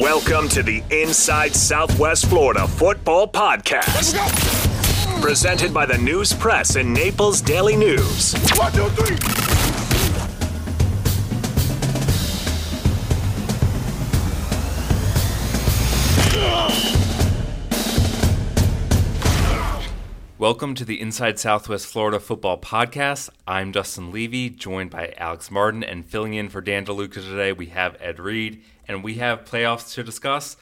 Welcome to the Inside Southwest Florida Football Podcast. Presented by the News Press and Naples Daily News. One, two, three. Welcome to the Inside Southwest Florida Football Podcast. I'm Dustin Levy, joined by Alex Martin, and filling in for Dan DeLuca today, we have Ed Reed, and we have playoffs to discuss,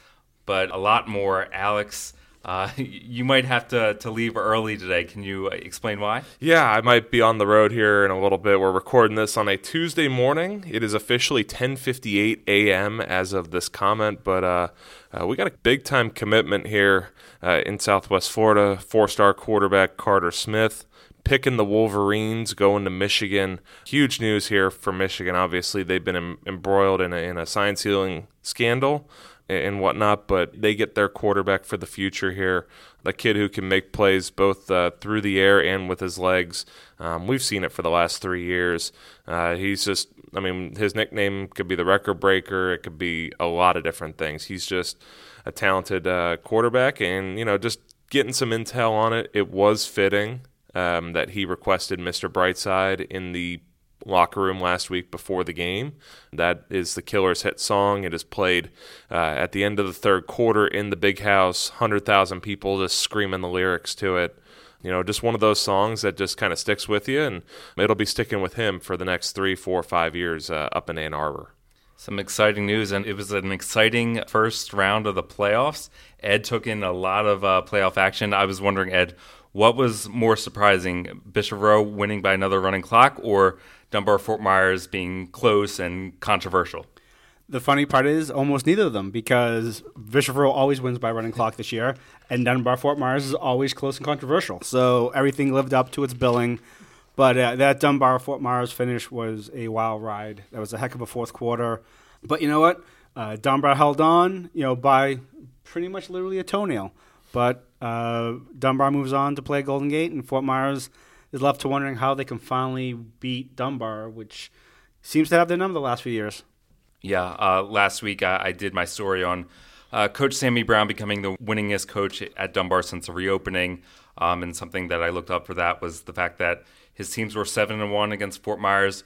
but a lot more. Alex, uh, you might have to, to leave early today. Can you explain why? Yeah, I might be on the road here in a little bit. We're recording this on a Tuesday morning. It is officially 10:58 a.m. as of this comment, but uh, uh, we got a big time commitment here uh, in Southwest Florida. Four-star quarterback Carter Smith picking the Wolverines, going to Michigan. Huge news here for Michigan. Obviously, they've been em- embroiled in a, in a sign stealing scandal and whatnot, but they get their quarterback for the future here. A kid who can make plays both uh, through the air and with his legs. Um, we've seen it for the last three years. Uh, he's just, I mean, his nickname could be the record breaker. It could be a lot of different things. He's just a talented uh, quarterback, and you know, just getting some intel on it. It was fitting um, that he requested Mr. Brightside in the locker room last week before the game. That is the Killer's hit song. It is played uh, at the end of the third quarter in the big house, 100,000 people just screaming the lyrics to it. You know, just one of those songs that just kind of sticks with you, and it'll be sticking with him for the next three, four, five years uh, up in Ann Arbor. Some exciting news, and it was an exciting first round of the playoffs. Ed took in a lot of uh, playoff action. I was wondering, Ed, what was more surprising, Bishop Rowe winning by another running clock, or Dunbar Fort Myers being close and controversial? The funny part is almost neither of them because Bishop always wins by running clock this year, and Dunbar Fort Myers is always close and controversial. So everything lived up to its billing. But uh, that Dunbar Fort Myers finish was a wild ride. That was a heck of a fourth quarter. But you know what? Uh, Dunbar held on, you know, by pretty much literally a toenail. But uh, Dunbar moves on to play Golden Gate, and Fort Myers is left to wondering how they can finally beat Dunbar, which seems to have their number the last few years. Yeah, uh, last week I, I, did my story on uh, Coach Sammy Brown becoming the winningest coach at Dunbar since the reopening, um, and something that I looked up for that was the fact that his teams were seven and one against Fort Myers.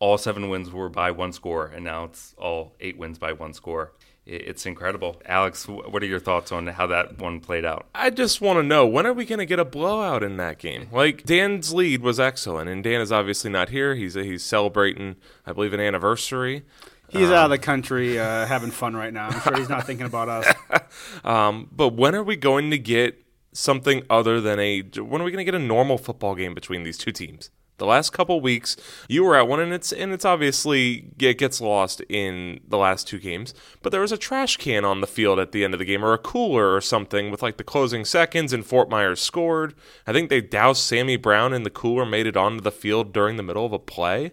All seven wins were by one score, and now it's all eight wins by one score it's incredible. Alex, what are your thoughts on how that one played out? I just want to know when are we going to get a blowout in that game? Like Dan's lead was excellent, and Dan is obviously not here. He's he's celebrating, I believe, an anniversary. He's um, out of the country uh, having fun right now. I'm sure he's not thinking about us. um, but when are we going to get something other than a? When are we going to get a normal football game between these two teams? The last couple weeks, you were at one, and it's and it's obviously it gets lost in the last two games. But there was a trash can on the field at the end of the game, or a cooler or something with like the closing seconds, and Fort Myers scored. I think they doused Sammy Brown in the cooler, made it onto the field during the middle of a play.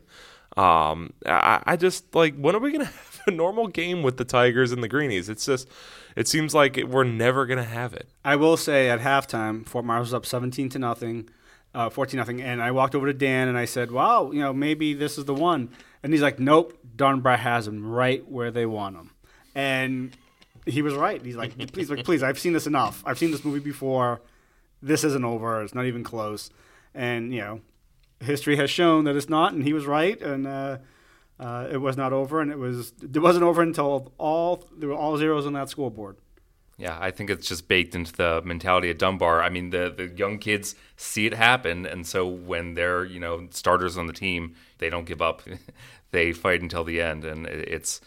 Um, I, I just like when are we gonna have a normal game with the Tigers and the Greenies? It's just it seems like we're never gonna have it. I will say at halftime, Fort Myers was up seventeen to nothing uh, 14 nothing. And I walked over to Dan and I said, wow, you know, maybe this is the one. And he's like, nope, Dunbar has them right where they want them. And he was right. He's like, please, like, please, I've seen this enough. I've seen this movie before. This isn't over. It's not even close. And, you know, history has shown that it's not. And he was right. And, uh, uh, it was not over, and it was it wasn't over until all there were all zeros on that scoreboard. Yeah, I think it's just baked into the mentality at Dunbar. I mean, the the young kids see it happen, and so when they're you know starters on the team, they don't give up. they fight until the end, and it's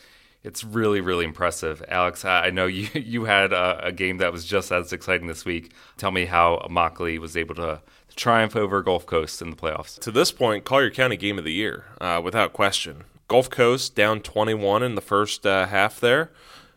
it's really really impressive. Alex, I know you you had a, a game that was just as exciting this week. Tell me how Immokalee was able to triumph over Gulf Coast in the playoffs. To this point, Collier County Game of the Year, uh, without question. Gulf Coast down 21 in the first uh, half there.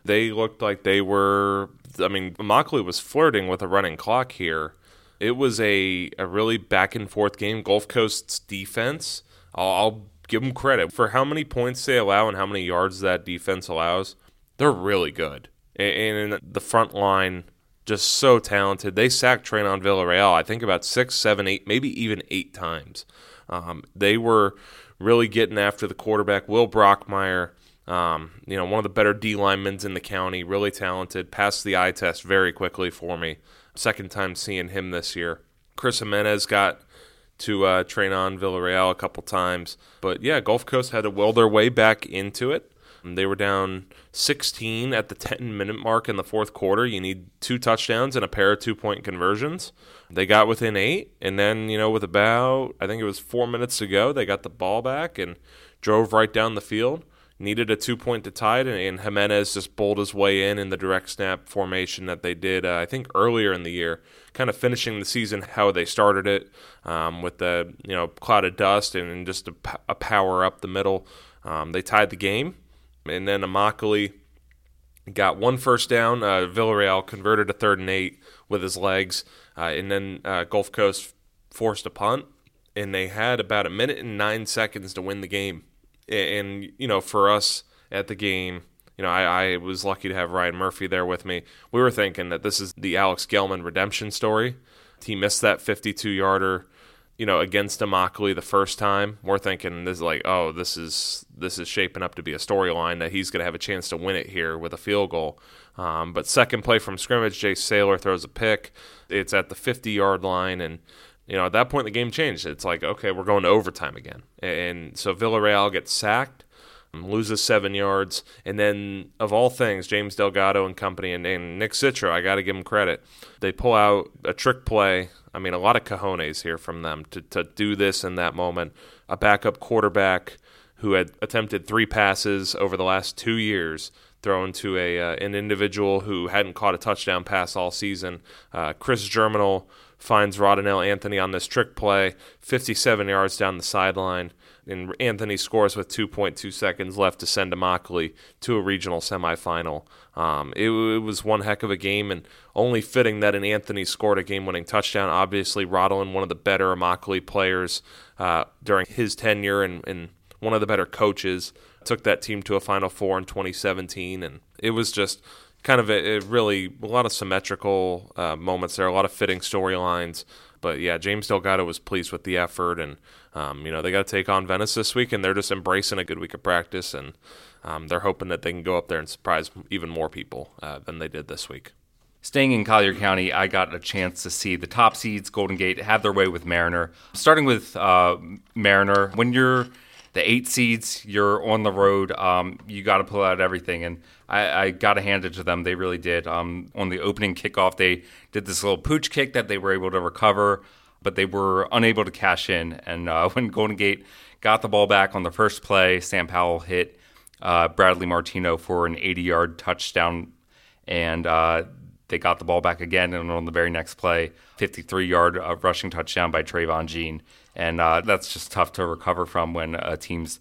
They looked like they were I mean, Immokalee was flirting with a running clock here. It was a, a really back and forth game. Gulf Coast's defense, I'll, I'll give them credit for how many points they allow and how many yards that defense allows. They're really good. And, and the front line, just so talented. They sacked Treylon Villarreal, I think about six, seven, eight, maybe even eight times. Um, they were really getting after the quarterback. Will Brockmeyer Um, you know, one of the better D linemen in the county, really talented, passed the eye test very quickly for me. Second time seeing him this year. Chris Jimenez got to uh, train on Villarreal a couple times. But yeah, Gulf Coast had to will their way back into it. They were down 16 at the 10 minute mark in the fourth quarter. You need two touchdowns and a pair of two point conversions. They got within eight, and then, you know, with about, I think it was four minutes to go, they got the ball back and drove right down the field. Needed a two point to tie it, and Jimenez just bowled his way in in the direct snap formation that they did, uh, I think, earlier in the year, kind of finishing the season how they started it um, with the, you know, cloud of dust and just a, power up the middle. Um, they tied the game and then Immokalee got one first down. Uh, Villarreal converted a third and eight with his legs, uh, and then uh, Gulf Coast forced a punt, and they had about a minute and nine seconds to win the game. And you know, for us at the game, you know, I, I was lucky to have Ryan Murphy there with me. We were thinking that this is the Alex Gellman redemption story. He missed that 52 yarder you know, against Immokalee the first time, we're thinking this is like, oh, this is this is shaping up to be a storyline that he's going to have a chance to win it here with a field goal. Um, but second play from scrimmage, Jay Sailor throws a pick. It's at the 50 yard line, and you know at that point the game changed. It's like, okay, we're going to overtime again, and so Villarreal gets sacked loses seven yards, and then of all things, James Delgado and company and, and Nick Citro, I got to give them credit. They pull out a trick play I mean, a lot of cojones here from them to, to do this in that moment. A backup quarterback who had attempted three passes over the last two years, thrown to a uh, an individual who hadn't caught a touchdown pass all season. Uh, Chris Germinal finds Rodinell Anthony on this trick play, 57 yards down the sideline and Anthony scores with 2.2 seconds left to send Immokalee to a regional semifinal. Um, it, it, was one heck of a game, and only fitting that an Anthony scored a game-winning touchdown. Obviously, Rodolin, one of the better Immokalee players uh, during his tenure, and, and one of the better coaches, took that team to a Final Four in 2017, and it was just kind of a, a really a lot of symmetrical uh, moments there, a lot of fitting storylines. But yeah, James Delgado was pleased with the effort, and um, you know they got to take on Venice this week, and they're just embracing a good week of practice, and um, they're hoping that they can go up there and surprise even more people uh, than they did this week. Staying in Collier County, I got a chance to see the top seeds, Golden Gate, have their way with Mariner. Starting with uh, Mariner, when you're the eight seeds, you're on the road. Um, you got to pull out everything, and I, I got to hand it to them. They really did. Um, on the opening kickoff, they did this little pooch kick that they were able to recover, but they were unable to cash in. And uh, when Golden Gate got the ball back on the first play, Sam Powell hit uh, Bradley Martino for an 80-yard touchdown, and uh, they got the ball back again. And on the very next play, 53-yard uh, rushing touchdown by Trayvon Jean and uh, that's just tough to recover from when a team's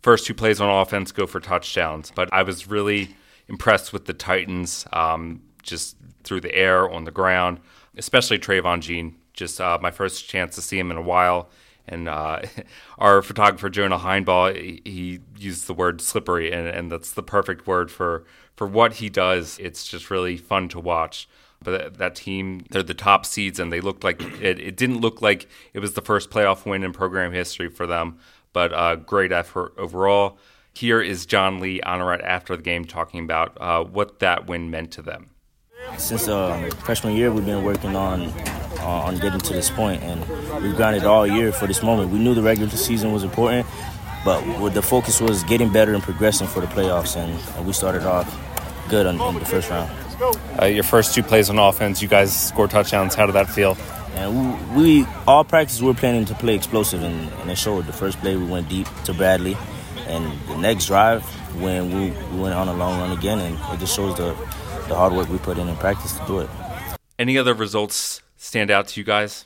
first two plays on offense go for touchdowns. But I was really impressed with the Titans, um, just through the air, on the ground, especially Trayvon Jean. Just uh, my first chance to see him in a while. And uh, our photographer Jonah Heinball, he, he used the word slippery, and, and that's the perfect word for for what he does. It's just really fun to watch. But that team, they're the top seeds, and they looked like it, it didn't look like it was the first playoff win in program history for them. But uh, great effort overall. Here is John Lee Honorat after the game talking about uh, what that win meant to them. Since uh, freshman year, we've been working on uh, on getting to this point, and we've grinded all year for this moment. We knew the regular season was important, but the focus was getting better and progressing for the playoffs, and, and we started off good in, in the first round. Uh, your first two plays on offense, you guys scored touchdowns. How did that feel? And we, we all practice we were planning to play explosive, and, and it showed. The first play we went deep to Bradley, and the next drive when we, we went on a long run again, and it just shows the the hard work we put in in practice to do it. Any other results stand out to you guys?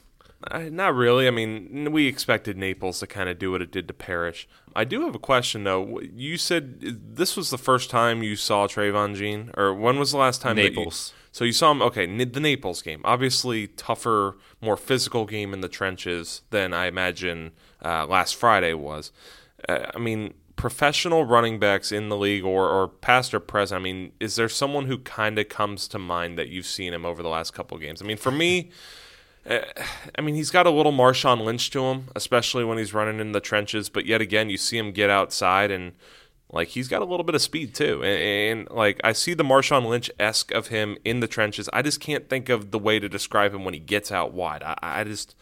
Uh, not really. I mean, we expected Naples to kind of do what it did to Parrish. I do have a question though. You said this was the first time you saw Trayvon Jean, or when was the last time Naples? You, so you saw him. Okay, the Naples game. Obviously, tougher, more physical game in the trenches than I imagine uh, last Friday was. Uh, I mean, professional running backs in the league, or or past or present. I mean, is there someone who kind of comes to mind that you've seen him over the last couple games? I mean, for me. Uh, I mean, he's got a little Marshawn Lynch to him, especially when he's running in the trenches. But yet again, you see him get outside and like he's got a little bit of speed too, and, and like I see the Marshawn Lynch esque of him in the trenches. I just can't think of the way to describe him when he gets out wide. I, I just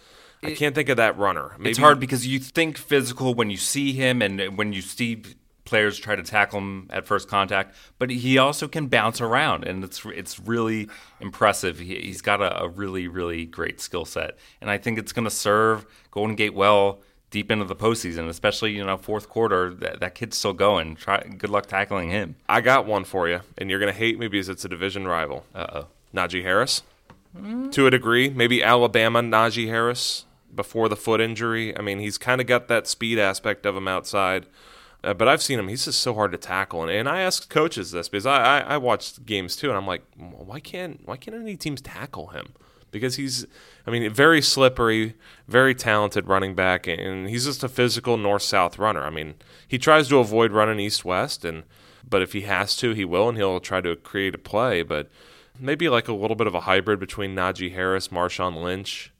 I can't think of that runner. Maybe, It's hard because you think physical when you see him and when you see players try to tackle him at first contact, but he also can bounce around, and it's it's really impressive. He, he's got a, a really really great skill set, and I think it's going to serve Golden Gate well deep into the postseason, especially you know fourth quarter. That, that kid's still going. Try good luck tackling him. I got one for you, and you're gonna hate me because it's a division rival. Uh oh. Najee Harris, to a degree, maybe Alabama Najee Harris before the foot injury. I mean, he's kind of got that speed aspect of him outside. Uh, but I've seen him; he's just so hard to tackle. And, and I asked coaches this because I, I, I watched games too, and I'm like, why can't why can't any teams tackle him? Because he's, I mean, very slippery, very talented running back, and he's just a physical north south runner. I mean, he tries to avoid running east west, and but if he has to, he will, and he'll try to create a play. But maybe like a little bit of a hybrid between Najee Harris, Marshawn Lynch.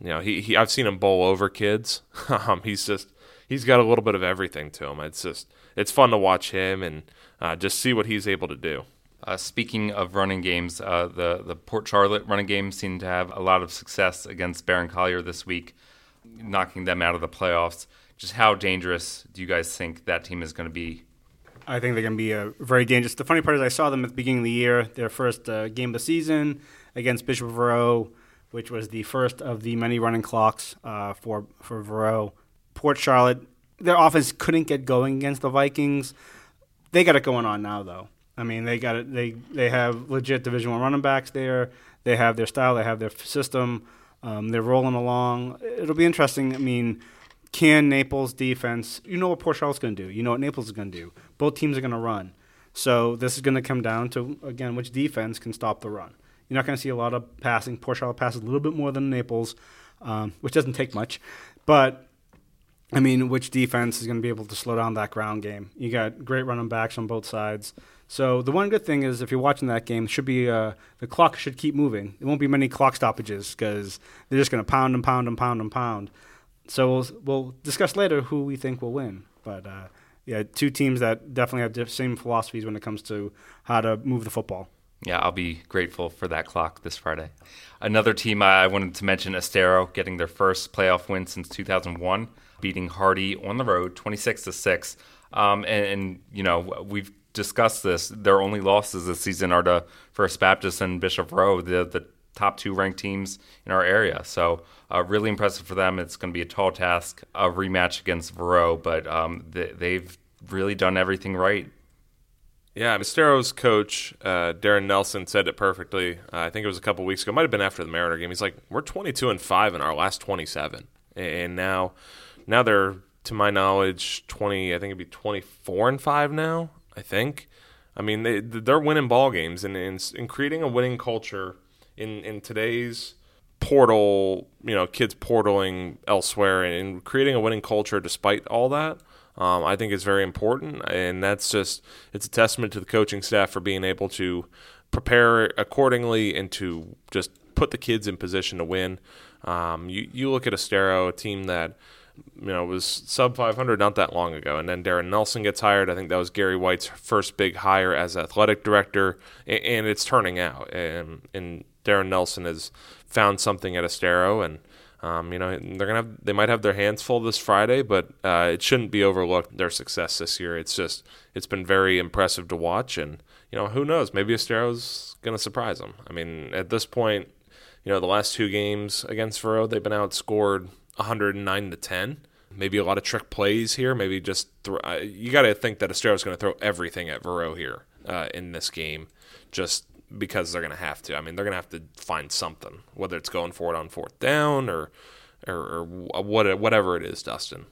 You know, he, he I've seen him bowl over kids. um, he's just he's got a little bit of everything to him. It's just it's fun to watch him and uh, just see what he's able to do. Uh, speaking of running games, uh, the the Port Charlotte running game seemed to have a lot of success against Barron Collier this week, knocking them out of the playoffs. Just how dangerous do you guys think that team is going to be? I think they're going to be uh, very dangerous. The funny part is, I saw them at the beginning of the year, their first uh, game of the season against Bishop Verot, which was the first of the many running clocks uh, for for Verot. Port Charlotte, their offense couldn't get going against the Vikings. They got it going on now, though. I mean, they got it. They they have legit Division One running backs there. They have their style. They have their system. Um, they're rolling along. It'll be interesting. I mean, can Naples defense? You know what Port Charlotte's going to do. You know what Naples is going to do. Both teams are going to run. So this is going to come down to again which defense can stop the run. You're not going to see a lot of passing. Port Charlotte passes a little bit more than Naples, um, which doesn't take much. But I mean, which defense is going to be able to slow down that ground game? You got great running backs on both sides. So the one good thing is, if you're watching that game, should be uh, the clock should keep moving. There won't be many clock stoppages because they're just going to pound and pound and pound and pound. So we'll we'll discuss later who we think will win. But uh, yeah, two teams that definitely have the same philosophies when it comes to how to move the football. Yeah, I'll be grateful for that clock this Friday. Another team I wanted to mention, Estero, getting their first playoff win since 2001, beating Hardy on the road, 26 to six. Um, and, you know we've discussed this. Their only losses this season are to First Baptist and Bishop Rowe, the the top two ranked teams in our area. So uh, really impressive for them. It's going to be a tall task, a rematch against Verot, but um, they, they've really done everything right. Yeah, Estero's coach, uh, Darren Nelson, said it perfectly. Uh, I think it was a couple weeks ago. Might have been after the Mariner game. He's like, "We're 22 and five in our last 27, and now, now they're, to my knowledge, 20. I think it'd be 24 and five now. I think. I mean, they they're winning ball games and in, in creating a winning culture in in today's portal, you know, kids portaling elsewhere and creating a winning culture despite all that. Um, I think is very important, and that's just it's a testament to the coaching staff for being able to prepare accordingly and to just put the kids in position to win. Um, you you look at Estero, a team that you know was sub 500 not that long ago, and then Darren Nelson gets hired. I think that was Gary White's first big hire as athletic director, and, it's turning out. And, and Darren Nelson has found something at Estero, and um, you know, they're gonna have they might have their hands full this Friday, but uh, it shouldn't be overlooked their success this year. It's just it's been very impressive to watch, and you know, who knows? Maybe Estero's gonna surprise them. I mean, at this point, you know, the last two games against Verot, they've been outscored 109 to 10. Maybe a lot of trick plays here. Maybe just th- uh, you got to think that Estero's going to throw everything at Verot here uh, in this game, just because they're going to have to. I mean, they're going to have to find something, whether it's going for it on fourth down or or, or what, whatever it is, Dustin.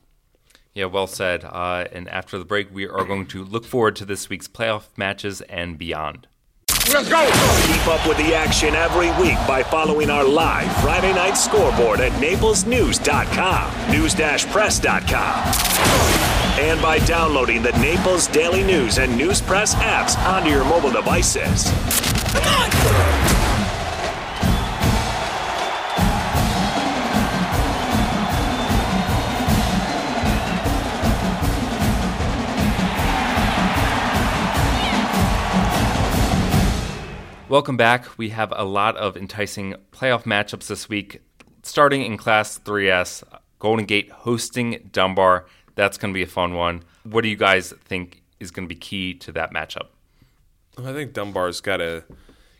Yeah, well said. Uh, and after the break, we are going to look forward to this week's playoff matches and beyond. Let's go! Keep up with the action every week by following our live Friday night scoreboard at naplesnews.com, news-press.com, and by downloading the Naples Daily News and News Press apps onto your mobile devices. Welcome back. We have a lot of enticing playoff matchups this week. Starting in Class 3S, Golden Gate hosting Dunbar. That's going to be a fun one. What do you guys think is going to be key to that matchup? I think Dunbar's got to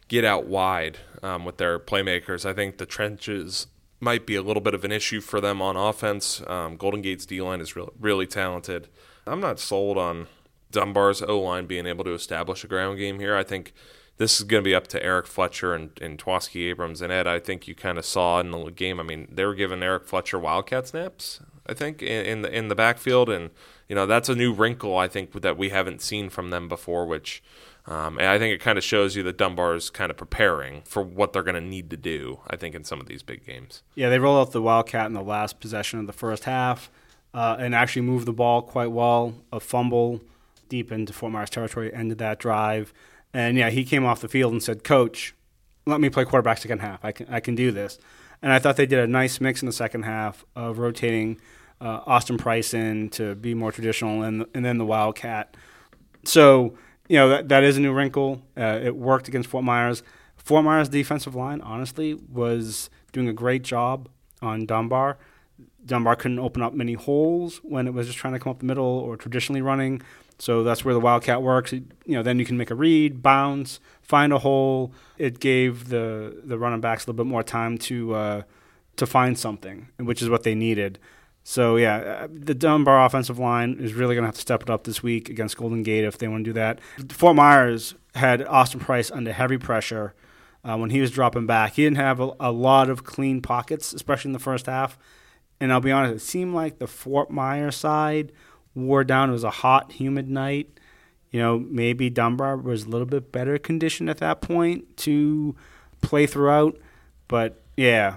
get out wide um, with their playmakers. I think the trenches might be a little bit of an issue for them on offense. Um, Golden Gate's D line is really, really talented. I'm not sold on Dunbar's O line being able to establish a ground game here. I think this is going to be up to Eric Fletcher and, and Twaski Abrams and Ed. I think you kind of saw in the game. I mean, they were giving Eric Fletcher wildcat snaps. I think in, in the in the backfield, and you know that's a new wrinkle I think that we haven't seen from them before, which. Um, and I think it kind of shows you that Dunbar is kind of preparing for what they're going to need to do. I think in some of these big games. Yeah, they rolled out the Wildcat in the last possession of the first half, uh, and actually moved the ball quite well. A fumble deep into Fort Myers territory ended that drive. And yeah, he came off the field and said, "Coach, let me play quarterback second half. I can I can do this." And I thought they did a nice mix in the second half of rotating uh, Austin Price in to be more traditional, and and then the Wildcat. So you know that that is a new wrinkle. Uh, it worked against Fort Myers. Fort Myers defensive line, honestly, was doing a great job on Dunbar. Dunbar couldn't open up many holes when it was just trying to come up the middle or traditionally running. So that's where the Wildcat works. You know, then you can make a read, bounce, find a hole. It gave the the running backs a little bit more time to uh, to find something, which is what they needed. So yeah, uh, the Dunbar offensive line is really going to have to step it up this week against Golden Gate if they want to do that. Fort Myers had Austin Price under heavy pressure uh, when he was dropping back. He didn't have a, a, lot of clean pockets, especially in the first half. And I'll be honest, it seemed like the Fort Myers side wore down. It was a hot, humid night. You know, maybe Dunbar was a little bit better conditioned at that point to play throughout. But yeah,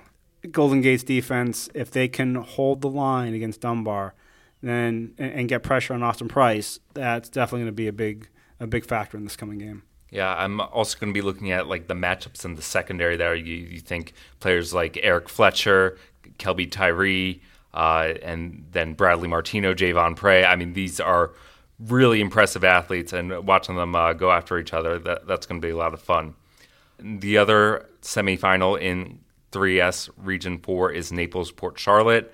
Golden Gate's defense, if they can hold the line against Dunbar, then and, and get pressure on Austin Price, that's definitely going to be a big a big factor in this coming game. Yeah, I'm also going to be looking at like the matchups in the secondary there. You, you think players like Eric Fletcher, Kelby Tyree, uh, and then Bradley Martino, Javon Prey. I mean, these are really impressive athletes, and watching them uh, go after each other, that, that's going to be a lot of fun. The other semifinal in 3S Region 4 is Naples Port Charlotte.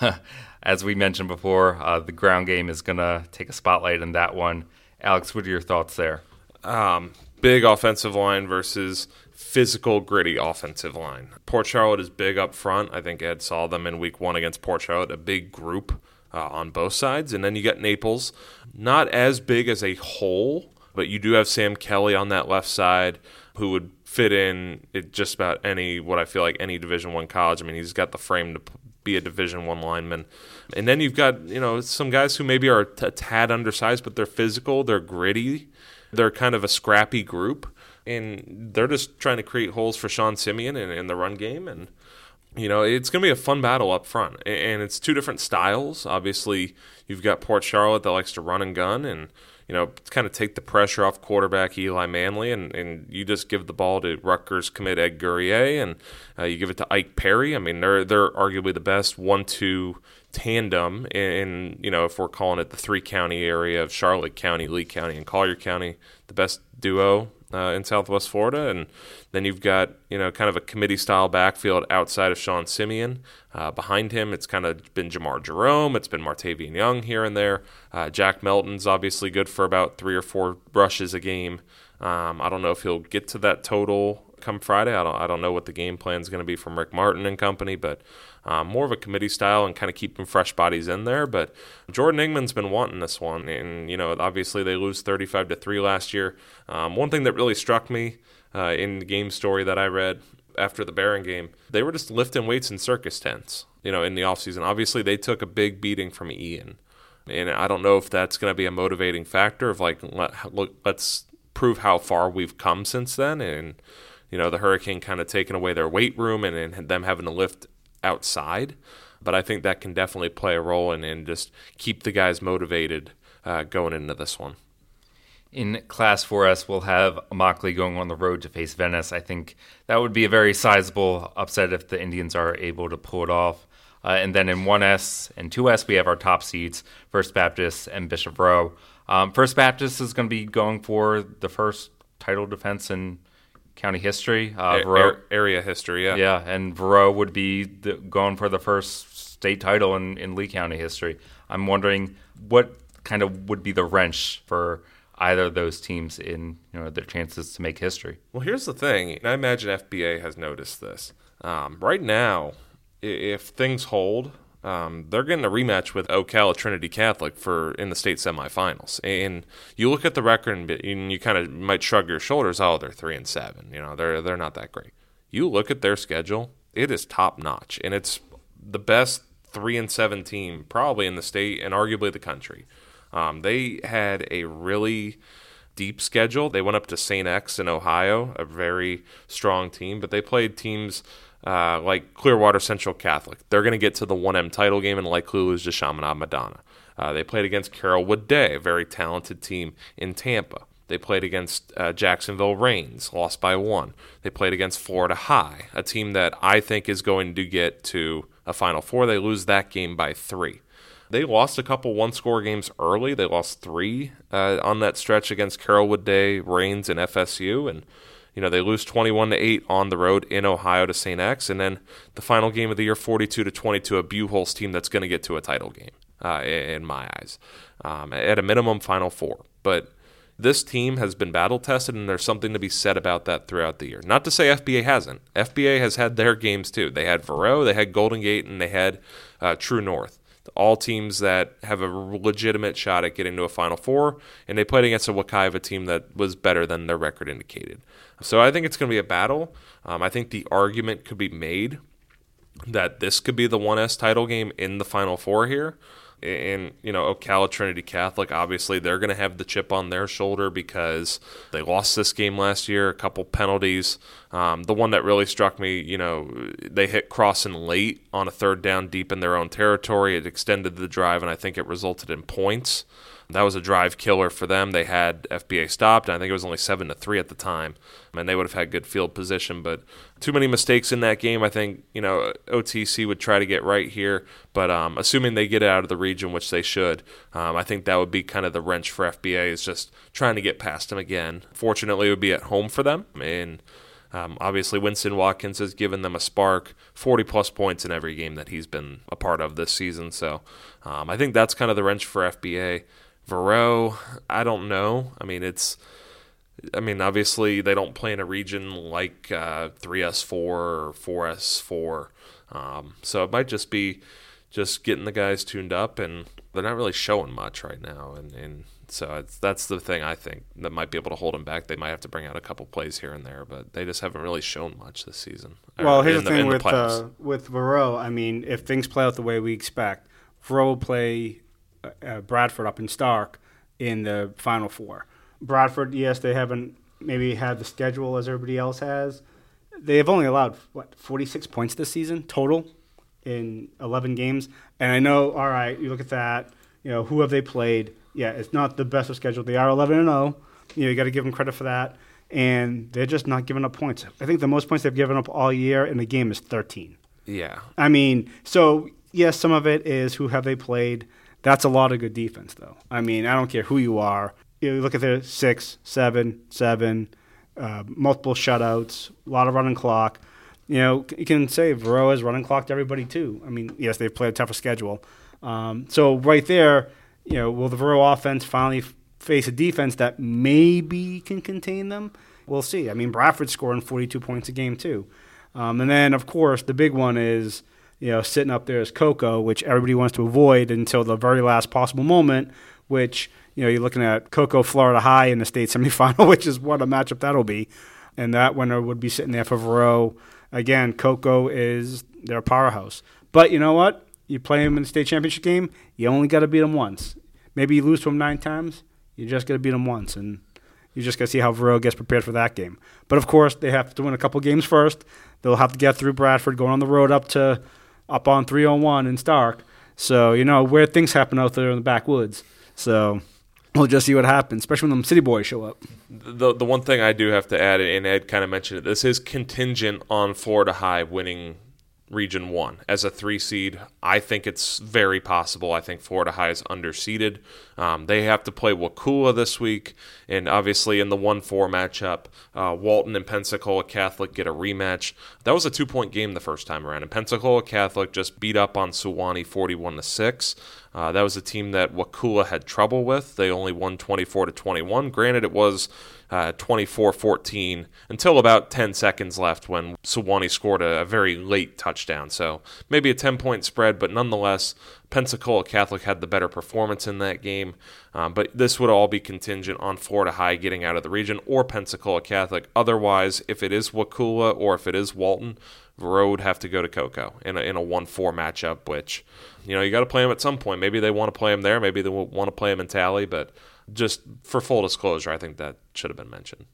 As we mentioned before, uh, the ground game is going to take a spotlight in that one. Alex, what are your thoughts there? Um, big offensive line versus physical, gritty offensive line. Port Charlotte is big up front. I think Ed saw them in week one against Port Charlotte, a big group uh, on both sides. And then you got Naples, not as big as a whole, but you do have Sam Kelly on that left side who would fit in at just about any what I feel like any Division One college. I mean, he's got the frame to be a Division One lineman. And then you've got you know some guys who maybe are a tad undersized, but they're physical, they're gritty, they're kind of a scrappy group and they're just trying to create holes for Sean Simeon in, in the run game. And, you know, it's going to be a fun battle up front. And it's two different styles. Obviously, you've got Port Charlotte that likes to run and gun and, you know, kind of take the pressure off quarterback Eli Manley, and, and you just give the ball to Rutgers commit Ed Guerrier, and uh, you give it to Ike Perry. I mean, they're they're arguably the best one-two tandem in, you know if we're calling it the three county area of Charlotte County, Lee County, and Collier County, the best duo uh, in Southwest Florida, and then you've got you know kind of a committee style backfield outside of Sean Simeon. Uh, behind him, it's kind of been Jamar Jerome, it's been Martavian Young here and there. Uh, Jack Melton's obviously good for about three or four rushes a game. Um, I don't know if he'll get to that total come Friday. I don't I don't know what the game plan is going to be from Rick Martin and company, but um, more of a committee style and kind of keeping fresh bodies in there. But Jordan Ingman's been wanting this one, and you know obviously they lose 35 to three last year. Um, one thing that really struck me uh, in the game story that I read after the Barron game, they were just lifting weights in circus tents. You know, in the offseason. Obviously, they took a big beating from Ian. And I don't know if that's going to be a motivating factor of like, let, look, let's prove how far we've come since then. And you know the hurricane kind of taking away their weight room and, and them having to lift outside but i think that can definitely play a role in and just keep the guys motivated uh, going into this one in Class 4S, we'll have Mockley going on the road to face Venice. I think that would be a very sizable upset if the Indians are able to pull it off. Uh, and then in 1S and 2S, we have our top seeds First Baptist and Bishop Rowe. Um, First Baptist is going to be going for the first title defense in county history. Uh, A- Vero- ar- area history, yeah. yeah, and Verot would be the, going for the first state title in, in Lee County history. I'm wondering what kind of would be the wrench for either of those teams in you know their chances to make history. Well, here's the thing, and I imagine FBA has noticed this. Um, right now, if things hold, um, they're getting a rematch with Ocala Trinity Catholic for in the state semifinals. And you look at the record, and, you kind of might shrug your shoulders. Oh, they're three and seven. You know, they're they're not that great. You look at their schedule; it is top notch, and it's the best three and seven team probably in the state and arguably the country. Um, they had a really deep schedule. They went up to St. X in Ohio, a very strong team, but they played teams uh, like Clearwater Central Catholic. They're going to get to the 1M title game, and like Lulu's to Chaminade Madonna. Uh, they played against Carrollwood Day, a very talented team in Tampa. They played against uh, Jacksonville Raines, lost by one. They played against Florida High, a team that I think is going to get to a Final Four. They lose that game by three. They lost a couple one score games early. They lost three uh, on that stretch against Carrollwood Day, Raines, and FSU. And, you know, they lose 21 to 8 on the road in Ohio to St. X. And then the final game of the year, 42 to 22, a Buchholz team that's going to get to a title game, uh, in my eyes, um, at a minimum, Final Four. But this team has been battle tested, and there's something to be said about that throughout the year. Not to say FBA hasn't. FBA has had their games too. They had Verot, they had Golden Gate, and they had uh, True North. All teams that have a legitimate shot at getting to a Final Four, and they played against a Wakaiva team that was better than their record indicated. So I think it's going to be a battle. Um, I think the argument could be made that this could be the 1S title game in the Final Four here. And, you know, Ocala Trinity Catholic, obviously, they're going to have the chip on their shoulder because they lost this game last year, a couple penalties. Um, the one that really struck me, you know, they hit Crossan late on a third down deep in their own territory. It extended the drive, and I think it resulted in points. That was a drive killer for them. They had FBA stopped, I think it was only seven to three at the time, and they would have had good field position. But too many mistakes in that game. I think you know OTC would try to get right here, but um, assuming they get it out of the region, which they should, um, I think that would be kind of the wrench for FBA is just trying to get past them again. Fortunately, it would be at home for them, and um, obviously, Winston Watkins has given them a spark, 40 plus points in every game that he's been a part of this season. So um, I think that's kind of the wrench for FBA. Verot, I don't know. I mean, it's. I mean, obviously they don't play in a region like uh, 3S4 or 4S4, um, so it might just be just getting the guys tuned up, and they're not really showing much right now, and, and so it's, that's the thing I think that might be able to hold them back. They might have to bring out a couple plays here and there, but they just haven't really shown much this season. Well, here's in the thing with uh, with Verot. I mean, if things play out the way we expect, Verot will play uh, Bradford up in Starke in the Final Four. Bradford, yes, they haven't maybe had the schedule as everybody else has. They have only allowed what 46 points this season total in 11 games, and I know. All right, you look at that. You know, who have they played? Yeah, it's not the best of schedule. They are 11 and 0. You know, you got to give them credit for that. And they're just not giving up points. I think the most points they've given up all year in a game is 13. yeah, I mean, so yes, some of it is who have they played. That's a lot of good defense, though. I mean, I don't care who you are. You look at the six, seven, seven, uh, multiple shutouts, a lot of running clock. You know, you can say Verot has running clocked everybody too. I mean, yes, they've played a tougher schedule. Um, so right there, you know, will the Verot offense finally face a defense that maybe can contain them? We'll see. I mean, Bradford's scoring 42 points a game too. Um, and then, of course, the big one is, you know, sitting up there is Cocoa, which everybody wants to avoid until the very last possible moment, which, you know, you're looking at Cocoa Florida High in the state semifinal, which is what a matchup that'll be. And that winner would be sitting there for Verot. Again, Cocoa is their powerhouse. But you know what? You play them in the state championship game, you only got to beat them once. Maybe you lose to them nine times, you just got to beat them once. And you just got to see how Verot gets prepared for that game. But of course, they have to win a couple games first. They'll have to get through Bradford, going on the road up to up on 301 in Starke. So you know where things happen out there in the backwoods. So we'll just see what happens, especially when them city boys show up. the the one thing I do have to add, and Ed kind of mentioned it, this is contingent on Florida High winning Region 1 as a three seed. I think it's very possible. I think Florida High is underseeded. Um, they have to play Wakulla this week, and obviously in the 1 4 matchup, uh, Walton and Pensacola Catholic get a rematch. That was a two point game the first time around, and Pensacola Catholic just beat up on Suwannee 41 to 6. Uh, that was a team that Wakulla had trouble with. They only won 24 to 21. Granted, it was uh, 24 14 until about 10 seconds left when Suwannee scored a, a, very late touchdown. So maybe a 10 point spread, but nonetheless, Pensacola Catholic had the better performance in that game. Um, but this would all be contingent on Florida High getting out of the region or Pensacola Catholic. Otherwise, if it is Wakulla or if it is Walton, Verot would have to go to Cocoa in a, in a 1 4 matchup, which, you know, you got to play them at some point. Maybe they want to play them there. Maybe they want to play them in Tally, but just for full disclosure, I think that should have been mentioned.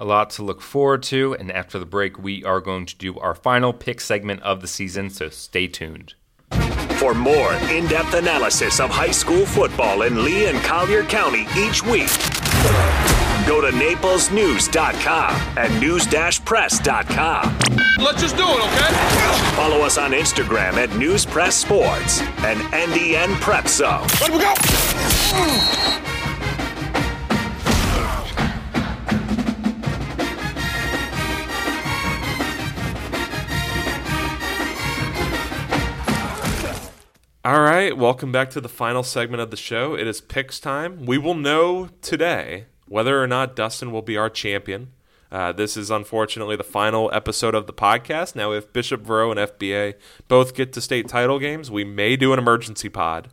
A lot to look forward to, and after the break, we are going to do our final pick segment of the season, so stay tuned. For more in depth analysis of high school football in Lee and Collier County each week, go to naplesnews.com and news-press.com. Let's just do it, okay? Follow us on Instagram at News Press Sports and NDN Prep Zone. Let we go! All right, welcome back to the final segment of the show. It is picks time. We will know today whether or not Dustin will be our champion. Uh, this is unfortunately the final episode of the podcast. Now, if Bishop Verot and FBA both get to state title games, we may do an emergency pod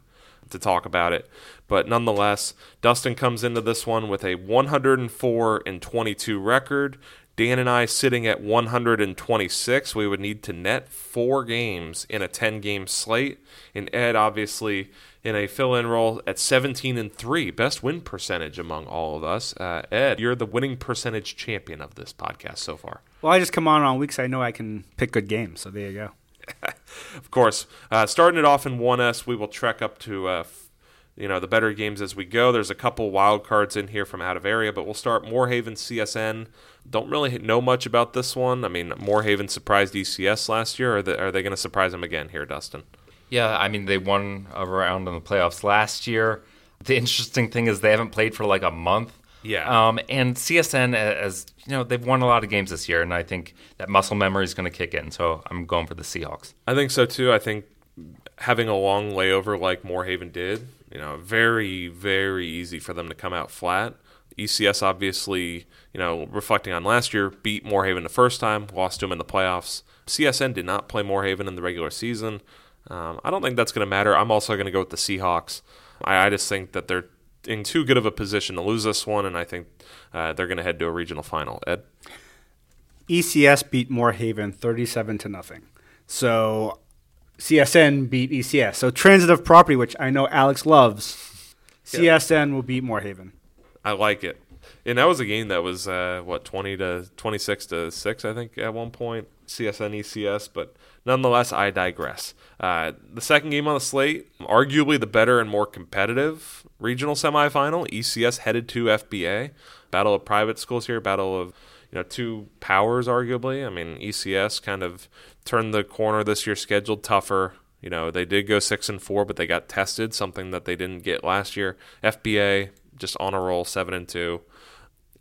to talk about it. But nonetheless, Dustin comes into this one with a 104 and 22 record. Dan and I sitting at 126. We would need to net four games in a 10 game slate. And Ed, obviously, in a fill in role at 17 and 3, best win percentage among all of us. Uh, Ed, you're the winning percentage champion of this podcast so far. Well, I just come on on weeks I know I can pick good games. So there you go. of course, uh, starting it off in 1S, we will trek up to uh, you know the better games as we go. There's a couple wild cards in here from out of area, but we'll start Moore Haven CSN. Don't really know much about this one. I mean, Moore Haven surprised ECS last year. Are they, are they going to surprise them again here, Dustin? Yeah, I mean they won a round in the playoffs last year. The interesting thing is they haven't played for like a month. Yeah. Um, and CSN, as you know, they've won a lot of games this year, and I think that muscle memory is going to kick in. So I'm going for the Seahawks. I think so too. I think having a long layover like Moore Haven did you know, very, very easy for them to come out flat. ECS obviously, you know, reflecting on last year, beat Moore Haven the first time, lost to them in the playoffs. CSN did not play Moore Haven in the regular season. Um, I don't think that's going to matter. I'm also going to go with the Seahawks. I, I, just think that they're in too good of a position to lose this one, and I think uh, they're going to head to a regional final. Ed? ECS beat Moore Haven 37 to nothing. So CSN beat ECS. So transitive property, which I know Alex loves, CSN will beat Moore Haven. I like it. And that was a game that was uh, what twenty to twenty six to six, I think, at one point. CSN ECS, but nonetheless, I digress. Uh, the second game on the slate, arguably the better and more competitive regional semifinal. ECS headed to FBA. Battle of private schools here. Battle of you know two powers, arguably. I mean, ECS kind of turned the corner this year, scheduled tougher. You know, they did go six and four, but they got tested, something that they didn't get last year. FBA just on a roll, seven and two.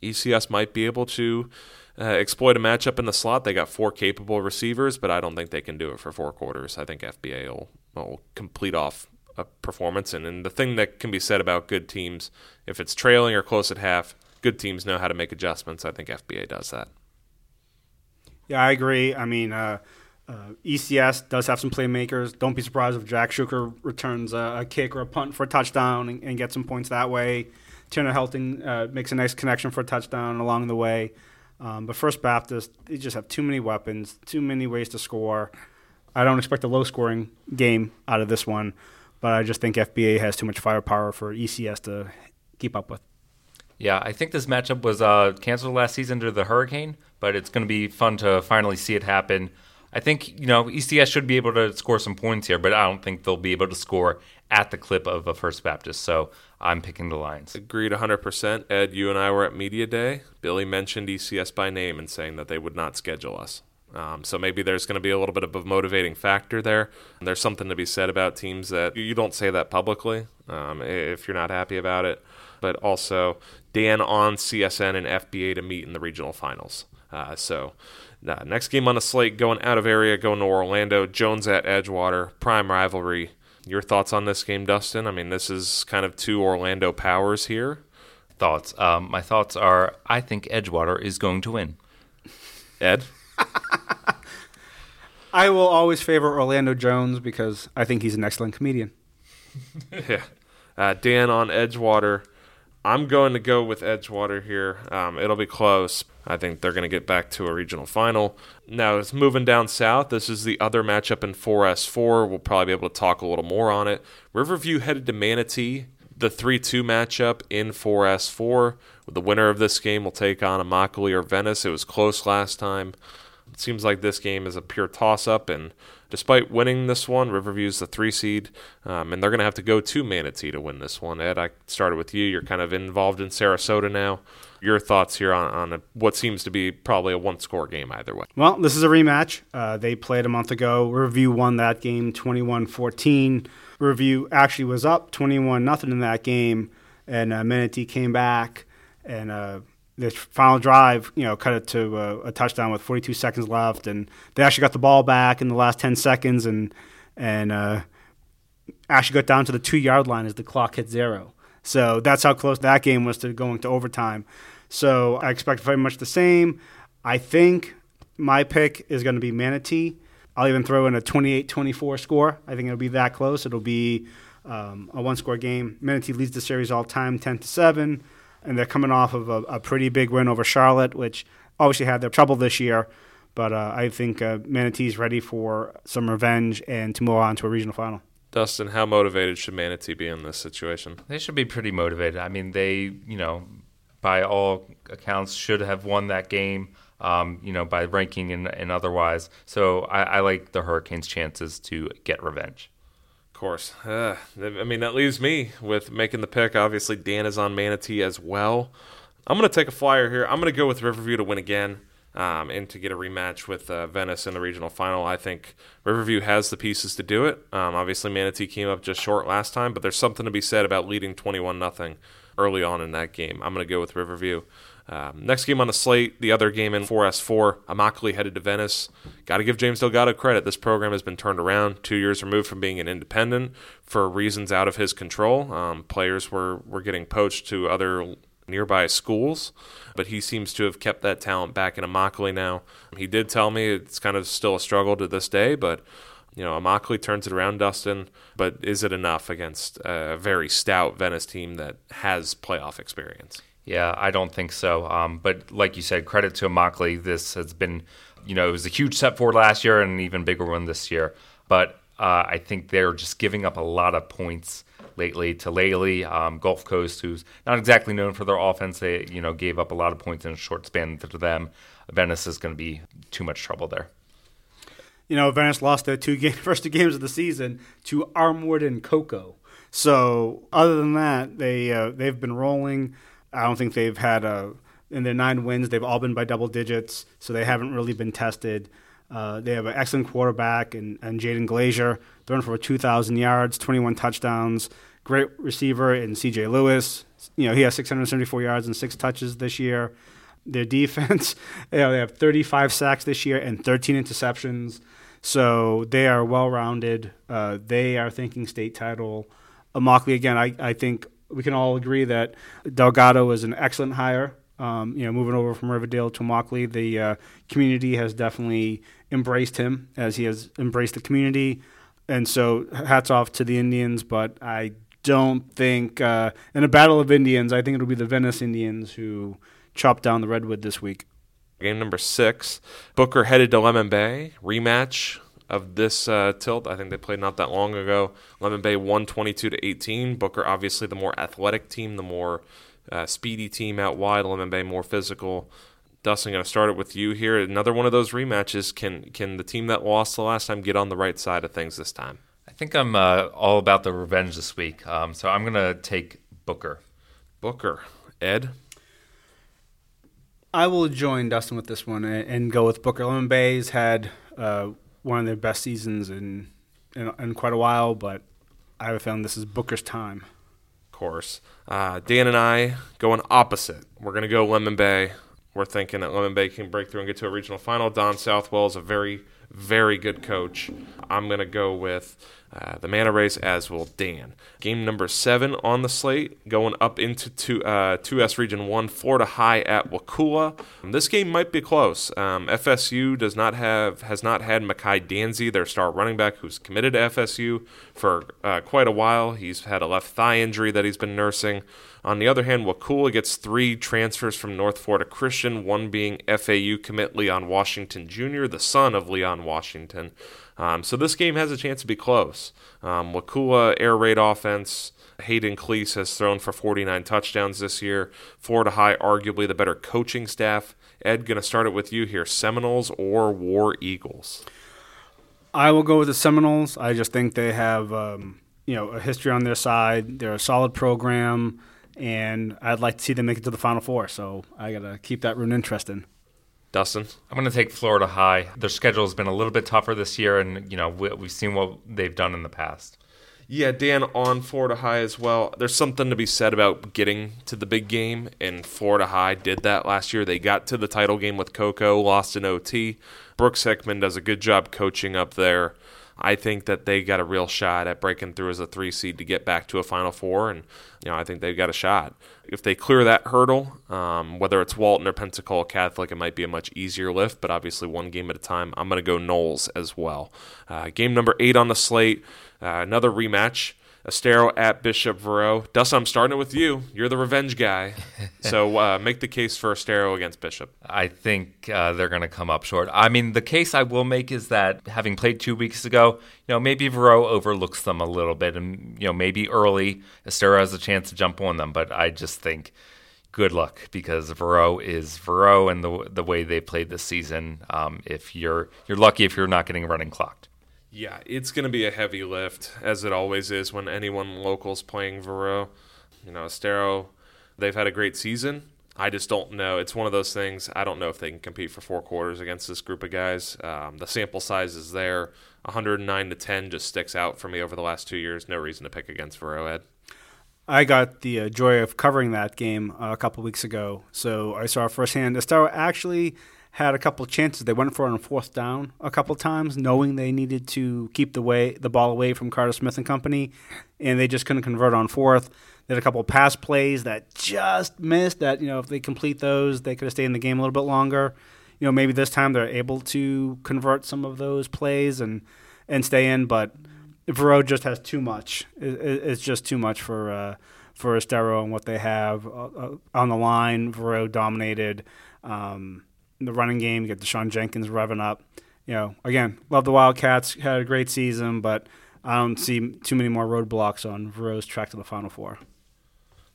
ECS might be able to uh, exploit a matchup in the slot. They got four capable receivers, but I don't think they can do it for four quarters. I think FBA will, will complete off a performance. And, and the thing that can be said about good teams, if it's trailing or close at half, good teams know how to make adjustments. I think FBA does that. Yeah, I agree. I mean, uh, uh, ECS does have some playmakers. Don't be surprised if Jack Shuker returns a, a kick or a punt for a touchdown and, and gets some points that way. Turner Helton uh, makes a nice connection for a touchdown along the way. Um, but First Baptist, they just have too many weapons, too many ways to score. I don't expect a low scoring game out of this one, but I just think FBA has too much firepower for ECS to keep up with. Yeah, I think this matchup was uh, canceled last season due to the hurricane, but it's going to be fun to finally see it happen. I think you know ECS should be able to score some points here, but I don't think they'll be able to score at the clip of a First Baptist. So I'm picking the Lions. Agreed 100%. Ed, you and I were at media day. Billy mentioned ECS by name and saying that they would not schedule us. Um, so maybe there's going to be a little bit of a motivating factor there. There's something to be said about teams that you don't say that publicly um, if you're not happy about it. But also, Dan on CSN and FBA to meet in the regional finals. Uh, so, uh, next game on the slate, going out of area, going to Orlando. Jones at Edgewater, prime rivalry. Your thoughts on this game, Dustin? I mean, this is kind of two Orlando powers here. Thoughts? Um, my thoughts are I think Edgewater is going to win. Ed? I will always favor Orlando Jones because I think he's an excellent comedian. yeah. Uh, Dan on Edgewater. I'm going to go with Edgewater here. Um, it'll be close. I think they're going to get back to a regional final. Now, it's moving down south. This is the other matchup in 4S4. We'll probably be able to talk a little more on it. Riverview headed to Manatee. The 3 2 matchup in 4S4. The winner of this game will take on Immokalee or Venice. It was close last time. It seems like this game is a pure toss up, and despite winning this one, Riverview's the three seed, um, and they're going to have to go to Manatee to win this one. Ed, I started with you. You're kind of involved in Sarasota now. Your thoughts here on, on a, what seems to be probably a one score game either way? Well, this is a rematch. Uh, they played a month ago. Riverview won that game 21 14. Riverview actually was up 21 nothing in that game, and uh, Manatee came back and uh, the final drive, you know, cut it to a, a, touchdown with 42 seconds left, and they actually got the ball back in the last 10 seconds, and and uh, actually got down to the two yard line as the clock hit zero. So that's how close that game was to going to overtime. So I expect very much the same. I think my pick is going to be Manatee. I'll even throw in a 28-24 score. I think it'll be that close. It'll be um, a one-score game. Manatee leads the series all time, 10 to seven and they're coming off of a, a pretty big win over Charlotte, which obviously had their trouble this year. But uh, I think uh, Manatee's ready for some revenge and to move on to a regional final. Dustin, how motivated should Manatee be in this situation? They should be pretty motivated. I mean, they, you know, by all accounts, should have won that game. Um, you know, by ranking and, and otherwise. So I, I like the Hurricanes' chances to get revenge course. Uh, I mean, that leaves me with making the pick. Obviously, Dan is on Manatee as well. I'm going to take a flyer here. I'm going to go with Riverview to win again um, and to get a rematch with uh, Venice in the regional final. I think Riverview has the pieces to do it. Um, obviously, Manatee came up just short last time, but there's something to be said about leading 21 nothing early on in that game. I'm going to go with Riverview. Um, next game on the slate, the other game in 4S4, Immokalee headed to Venice. Got to give James Delgado credit. This program has been turned around two years removed from being an independent for reasons out of his control. Um, players were, were getting poached to other nearby schools, but he seems to have kept that talent back in Immokalee now. He did tell me it's kind of still a struggle to this day, but you know, Immokalee turns it around, Dustin, but is it enough against a very stout Venice team that has playoff experience? Yeah, I don't think so. Um, but like you said, credit to Immokalee. This has been, you know, it was a huge step forward last year and an even bigger one this year. But uh, I think they're just giving up a lot of points lately to Lely, um, Gulf Coast, who's not exactly known for their offense. They, you know, gave up a lot of points in a short span to them. Venice is going to be too much trouble there. You know, Venice lost their two game, first two games of the season to Armwood and Cocoa. So other than that, they uh, they've been rolling. I don't think they've had a in their nine wins. They've all been by double digits, so they haven't really been tested. Uh, they have an excellent quarterback and, and Jaden Glazier, throwing for 2,000 yards, 21 touchdowns. Great receiver in C.J. Lewis. You know he has 674 yards and six touches this year. Their defense, you know, they have 35 sacks this year and 13 interceptions. So they are well rounded. Uh, they are thinking state title. Immokalee again. I, I think we can all agree that Delgado is an excellent hire. Um, you know, moving over from Riverdale to Mockley, the uh, community has definitely embraced him as he has embraced the community. And so, hats off to the Indians. But I don't think uh, in a battle of Indians, I think it'll be the Venice Indians who chop down the redwood this week. Game number six, Booker headed to Lemon Bay rematch of this uh, tilt. I think they played not that long ago. Lemon Bay won 22 to 18. Booker, obviously, the more athletic team, the more uh, speedy team out wide. Lemon Bay more physical. Dustin, going to start it with you here. Another one of those rematches. Can can the team that lost the last time get on the right side of things this time? I think I'm uh, all about the revenge this week. Um, so I'm going to take Booker. Booker. Ed? I will join Dustin with this one and, and go with Booker. Lemon Bay's had uh, one of their best seasons in, in, in quite a while, but I have found this is Booker's time. Of course. Uh, Dan and I going opposite. We're going to go Lemon Bay. We're thinking that Lemon Bay can break through and get to a regional final. Don Southwell is a very, very good coach. I'm going to go with uh, the Manta Rays, as will Dan. Game number seven on the slate, going up into two, uh, 2S Region 1, Florida High at Wakulla. This game might be close. Um, FSU does not have has not had Makai Danzy, their star running back, who's committed to FSU for uh, quite a while. He's had a left thigh injury that he's been nursing. On the other hand, Wakulla gets three transfers from North Florida Christian, one being FAU commit Leon Washington Jr., the son of Leon Washington. Um, so this game has a chance to be close. Um, Wakulla air raid offense. Hayden Cleese has thrown for 49 touchdowns this year. Florida High, arguably the better coaching staff. Ed, going to start it with you here. Seminoles or War Eagles? I will go with the Seminoles. I just think they have, um, you know, a history on their side. They're a solid program, and I'd like to see them make it to the Final Four. So I got to keep that rune interesting. Dustin? I'm going to take Florida High. Their schedule has been a little bit tougher this year, and you know we, have seen what they've done in the past. Yeah, Dan on Florida High as well. There's something to be said about getting to the big game, and Florida High did that last year. They got to the title game with Cocoa, lost in OT. Brooks Hickman does a good job coaching up there. I think that they got a real shot at breaking through as a three seed to get back to a Final Four, and you know I think they've got a shot. If they clear that hurdle, um, whether it's Walton or Pensacola Catholic, it might be a much easier lift, but obviously one game at a time. I'm going to go Noles as well. Uh, game number eight on the slate, uh, another rematch. Estero at Bishop Verot. Dustin, I'm starting it with you. You're the revenge guy. so uh, make the case for Estero against Bishop. I think uh, they're going to come up short. I mean, the case I will make is that having played two weeks ago, you know, maybe Verot overlooks them a little bit. And, you know, maybe early Estero has a chance to jump on them. But I just think good luck because Verot is Verot and the, the way they played this season. Um, if you're, you're lucky if you're not getting running clocked. Yeah, it's going to be a heavy lift, as it always is when anyone local's playing Verot. You know, Estero, they've had a great season. I just don't know. It's one of those things. I don't know if they can compete for four quarters against this group of guys. Um, the sample size is there. 109 to 10 just sticks out for me over the last two years. No reason to pick against Verot, Ed. I got the uh, joy of covering that game uh, a couple weeks ago, so I saw firsthand. Estero actually had a couple chances. They went for it on fourth down a couple times, knowing they needed to keep the way the ball away from Carter Smith and company, and they just couldn't convert on fourth. They had a couple pass plays that just missed. That you know, if they complete those, they could have stayed in the game a little bit longer. You know, maybe this time they're able to convert some of those plays and and stay in. But Verot just has too much. it's just too much for uh, for Estero and what they have uh, uh, on the line. Verot dominated. Um, the running game. You get Deshaun Jenkins revving up. You know, again, love the Wildcats. Had a great season, but I don't see too many more roadblocks on Verot's track to the Final Four.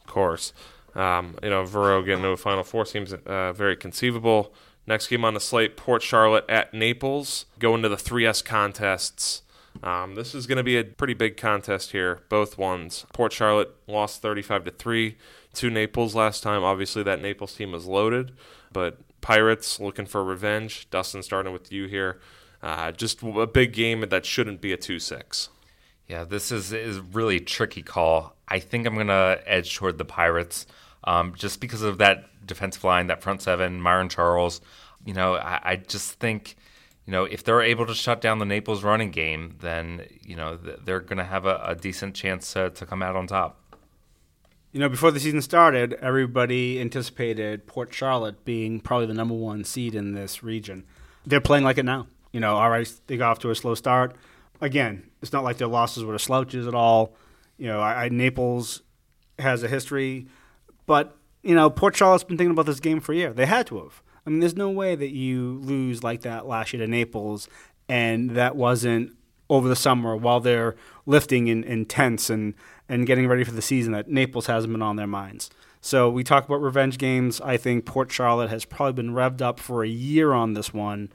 Of course. Um, you know, Verot getting to a Final Four seems uh, very conceivable. Next game on the slate, Port Charlotte at Naples. Go into the 3S contests. Um, this is going to be a pretty big contest here. Both ones. Port Charlotte lost 35 to three to Naples last time. Obviously, that Naples team was loaded, but Pirates looking for revenge. Dustin, starting with you here. Uh, just a big game that shouldn't be a 2 6. Yeah, this is, is really tricky call. I think I'm going to edge toward the Pirates um, just because of that defensive line, that front seven, Myron Charles. You know, I, I just think you know, if they're able to shut down the Naples running game, then you know they're going to have a, a, decent chance to, to come out on top. You know, before the season started, everybody anticipated Port Charlotte being probably the number one seed in this region. They're playing like it now. You know, all right, they got off to a slow start. Again, it's not like their losses were slouches at all. You know, I, I, Naples has a history, but you know, Port Charlotte's been thinking about this game for a year. They had to have. I mean, there's no way that you lose like that last year to Naples, and that wasn't over the summer while they're lifting in, in tents and and getting ready for the season that Naples hasn't been on their minds. So we talk about revenge games. I think Port Charlotte has probably been revved up for a year on this one.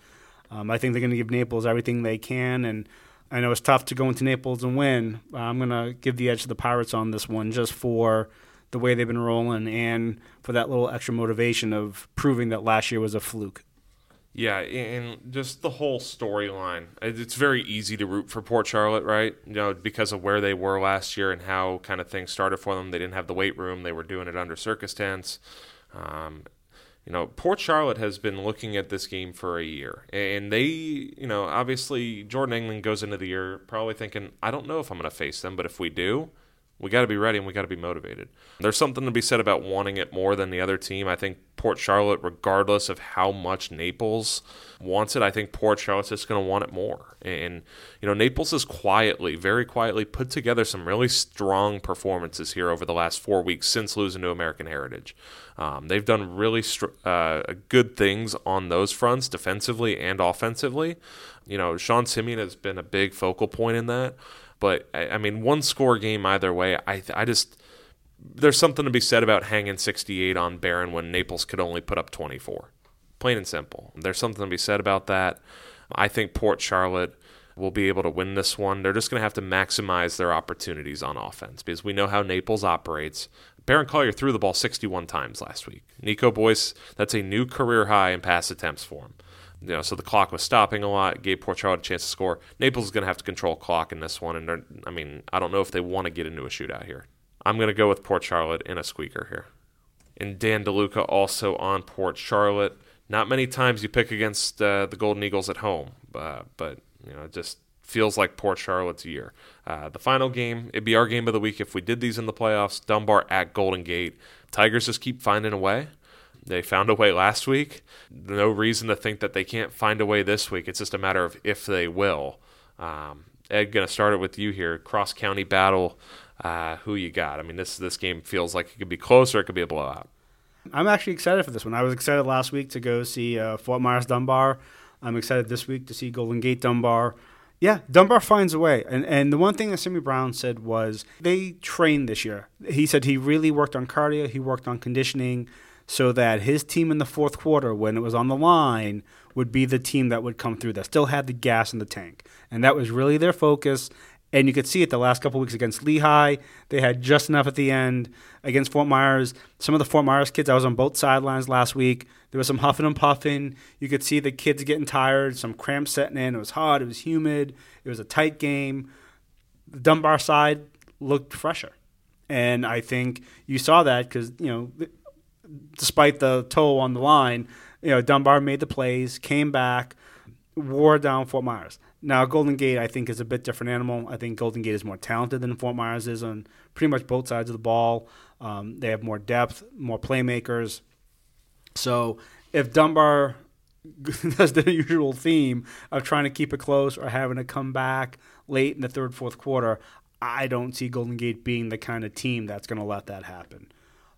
Um, I think they're going to give Naples everything they can, and I know it's tough to go into Naples and win. I'm going to give the edge to the Pirates on this one, just for the way they've been rolling and for that little extra motivation of proving that last year was a fluke. Yeah, and just the whole storyline. It's very easy to root for Port Charlotte, right? You know, because of where they were last year and how kind of things started for them. They didn't have the weight room. They were doing it under circus tents. Um, you know, Port Charlotte has been looking at this game for a year, and they, you know, obviously Jordan England goes into the year probably thinking, I don't know if I'm going to face them, but if we do, we got to be ready and we got to be motivated. There's something to be said about wanting it more than the other team. I think Port Charlotte, regardless of how much Naples wants it, I think Port Charlotte's just going to want it more. And, you know, Naples has quietly, very quietly put together some really strong performances here over the last four weeks since losing to American Heritage. Um, they've done really str- uh, good things on those fronts, defensively and offensively. You know, Sean Simeon has been a big focal point in that. But I, mean, one score game either way. I I just there's something to be said about hanging 68 on Barron when Naples could only put up 24. Plain and simple. There's something to be said about that. I think Port Charlotte will be able to win this one. They're just going to have to maximize their opportunities on offense because we know how Naples operates. Barron Collier threw the ball 61 times last week. Nico Boyce, that's a new career high in pass attempts for him. You know, so the clock was stopping a lot, gave Port Charlotte a chance to score. Naples is going to have to control clock in this one, and I mean, I don't know if they want to get into a shootout here. I'm going to go with Port Charlotte in a squeaker here. And Dan DeLuca also on Port Charlotte. Not many times you pick against uh, the Golden Eagles at home, uh, but you know, it just feels like Port Charlotte's year. Uh, the final game, it'd be our game of the week if we did these in the playoffs. Dunbar at Golden Gate. Tigers just keep finding a way. They found a way last week. No reason to think that they can't find a way this week. It's just a matter of if they will. Um, Ed, going to start it with you here. Cross county battle. Uh, who you got? I mean, this this game feels like it could be close or it could be a blowout. I'm actually excited for this one. I was excited last week to go see uh, Fort Myers Dunbar. I'm excited this week to see Golden Gate Dunbar. Yeah, Dunbar finds a way. And and the one thing that Simmy Brown said was they trained this year. He said he really worked on cardio, he worked on conditioning so that his team in the fourth quarter, when it was on the line, would be the team that would come through that still had the gas in the tank. And that was really their focus. And you could see it the last couple weeks against Lehigh. They had just enough at the end. Against Fort Myers, some of the Fort Myers kids, I was on both sidelines last week. There was some huffing and puffing. You could see the kids getting tired, some cramps setting in. It was hot, it was humid, it was a tight game. The Dunbar side looked fresher. And I think you saw that because, you know, despite the toe on the line, you know, Dunbar made the plays, came back, wore down Fort Myers. Now, Golden Gate, I think, is a bit different animal. I think Golden Gate is more talented than Fort Myers is on pretty much both sides of the ball. Um, they have more depth, more playmakers. So if Dunbar does the usual theme of trying to keep it close or having to come back late in the third, fourth quarter, I don't see Golden Gate being the kind of team that's going to let that happen.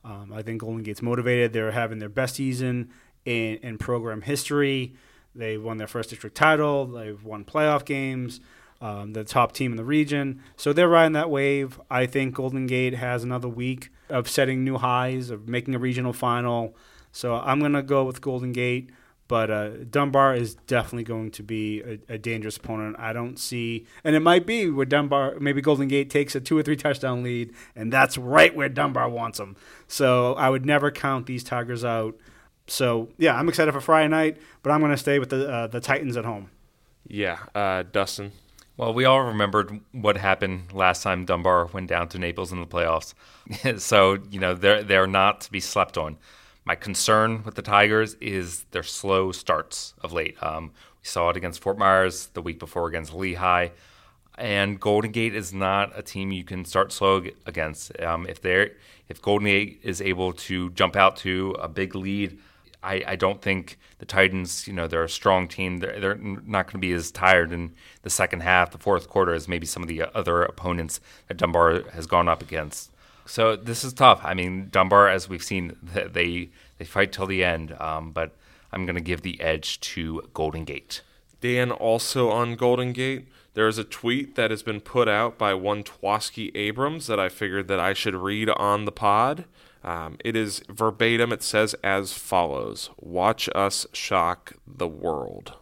Um, I think Golden Gate's motivated. They're having their best season in, in program history. They won their first district title. They've won playoff games. Um, the top team in the region. So they're riding that wave. I think Golden Gate has another week of setting new highs, of making a regional final. So I'm going to go with Golden Gate. But uh, Dunbar is definitely going to be a, a, dangerous opponent. I don't see, and it might be where Dunbar, maybe Golden Gate takes a two or three touchdown lead, and that's right where Dunbar wants them. So I would never count these Tigers out. So yeah, I'm excited for Friday night, but I'm going to stay with the uh, the Titans at home. Yeah, uh, Dustin. Well, we all remembered what happened last time Dunbar went down to Naples in the playoffs. so you know they're they're not to be slept on. My concern with the Tigers is their slow starts of late. Um, we saw it against Fort Myers the week before against Lehigh. And Golden Gate is not a team you can start slow against. Um, if they if Golden Gate is able to jump out to a big lead, I, I, don't think the Titans, you know, they're a strong team. They're, they're not going to be as tired in the second half, the fourth quarter, as maybe some of the other opponents that Dunbar has gone up against. So this is tough. I mean, Dunbar, as we've seen, they they fight till the end. Um, but I'm going to give the edge to Golden Gate. Dan, also on Golden Gate, there is a tweet that has been put out by one Twaski Abrams that I figured that I should read on the pod. Um, it is verbatim. It says as follows: "Watch us shock the world."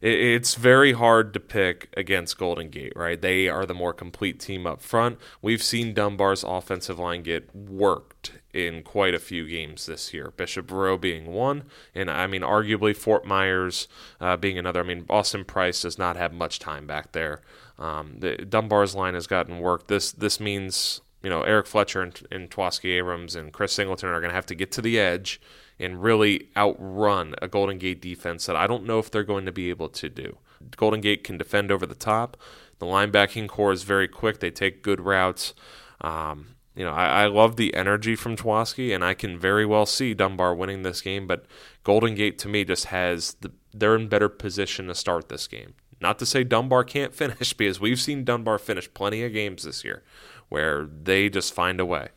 It's very hard to pick against Golden Gate, right? They are the more complete team up front. We've seen Dunbar's offensive line get worked in quite a few games this year. Bishop Verot being one, and I mean, arguably Fort Myers uh, being another. I mean, Austin Price does not have much time back there. Um, the Dunbar's line has gotten worked. This this means you know Eric Fletcher and, and Twaski Abrams and Chris Singleton are going to have to get to the edge and really outrun a Golden Gate defense that I don't know if they're going to be able to do. Golden Gate can defend over the top. The linebacking core is very quick. They take good routes. Um, you know, I, I, love the energy from Twaski, and I can very well see Dunbar winning this game. But Golden Gate to me just has the they're in better position to start this game. Not to say Dunbar can't finish, because we've seen Dunbar finish plenty of games this year where they just find a way.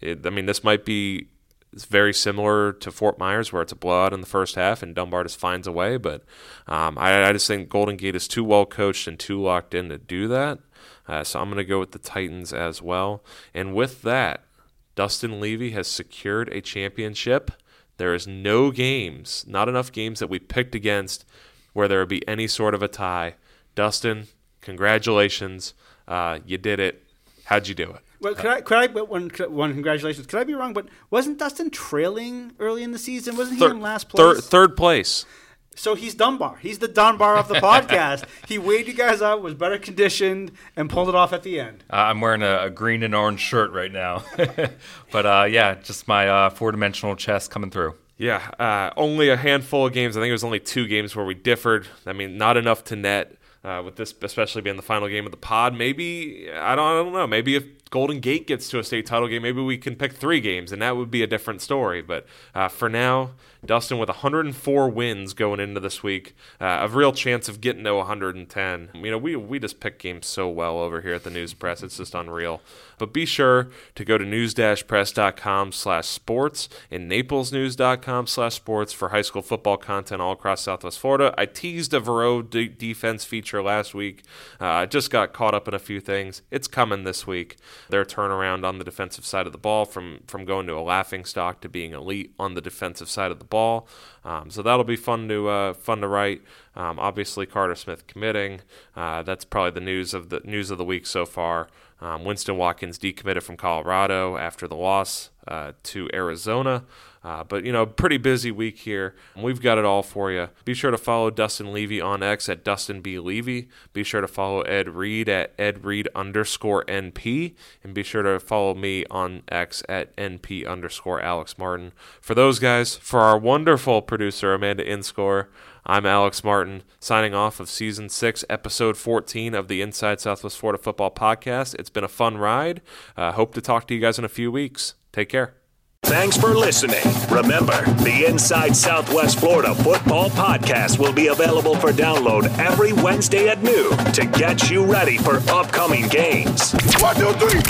It, I mean, this might be very similar to Fort Myers, where it's a blowout in the first half and Dunbar just finds a way. But um, I, I, just think Golden Gate is too well coached and too locked in to do that. Uh, so I'm going to go with the Titans as well. And with that, Dustin Levy has secured a championship. There is no games, not enough games that we picked against where there would be any sort of a tie. Dustin, congratulations. Uh, you did it. How'd you do it? Well, could I? Could I? One, one. Congratulations. Could I be wrong? But wasn't Dustin trailing early in the season? Wasn't he in last place? Third, third place. So he's Dunbar. He's the Dunbar of the podcast. he weighed you guys out, was better conditioned, and pulled it off at the end. Uh, I'm wearing a, a, green and orange shirt right now, but uh, yeah, just my uh, four dimensional chest coming through. Yeah, uh, only a handful of games. I think it was only two games where we differed. I mean, not enough to net. Uh, with this especially being the final game of the pod. Maybe I don't, I don't know. Maybe if Golden Gate gets to a state title game, maybe we can pick three games, and that would be a different story. But uh, for now, Dustin with 104 wins going into this week, uh, a real chance of getting to 110. You know, we we just pick games so well over here at the News Press; it's just unreal. But be sure to go to news-press.com/sports and naplesnews.com/sports for high school football content all across Southwest Florida. I teased a Verot de- defense feature last week. Uh, I just got caught up in a few things. It's coming this week. Their turnaround on the defensive side of the ball from from going to a laughing stock to being elite on the defensive side of the ball. Um, so that'll be fun to uh, fun to write. Um, obviously, Carter Smith committing. Uh, that's probably the news of the news of the week so far. Um, Winston Watkins decommitted from Colorado after the loss uh, to Arizona. Uh, but, you know, pretty busy week here. We've got it all for you. Be sure to follow Dustin Levy on X at Dustin B. Levy. Be sure to follow Ed Reed at Ed Reed underscore NP. And be sure to follow me on X at NP underscore Alex Martin. For those guys, for our wonderful producer, Amanda Inscore, I'm Alex Martin, signing off of season six, episode 14 of the Inside Southwest Florida Football Podcast. It's been a fun ride. Uh, hope to talk to you guys in a few weeks. Take care. Thanks for listening. Remember, the Inside Southwest Florida Football Podcast will be available for download every Wednesday at noon to get you ready for upcoming games. One, two, three.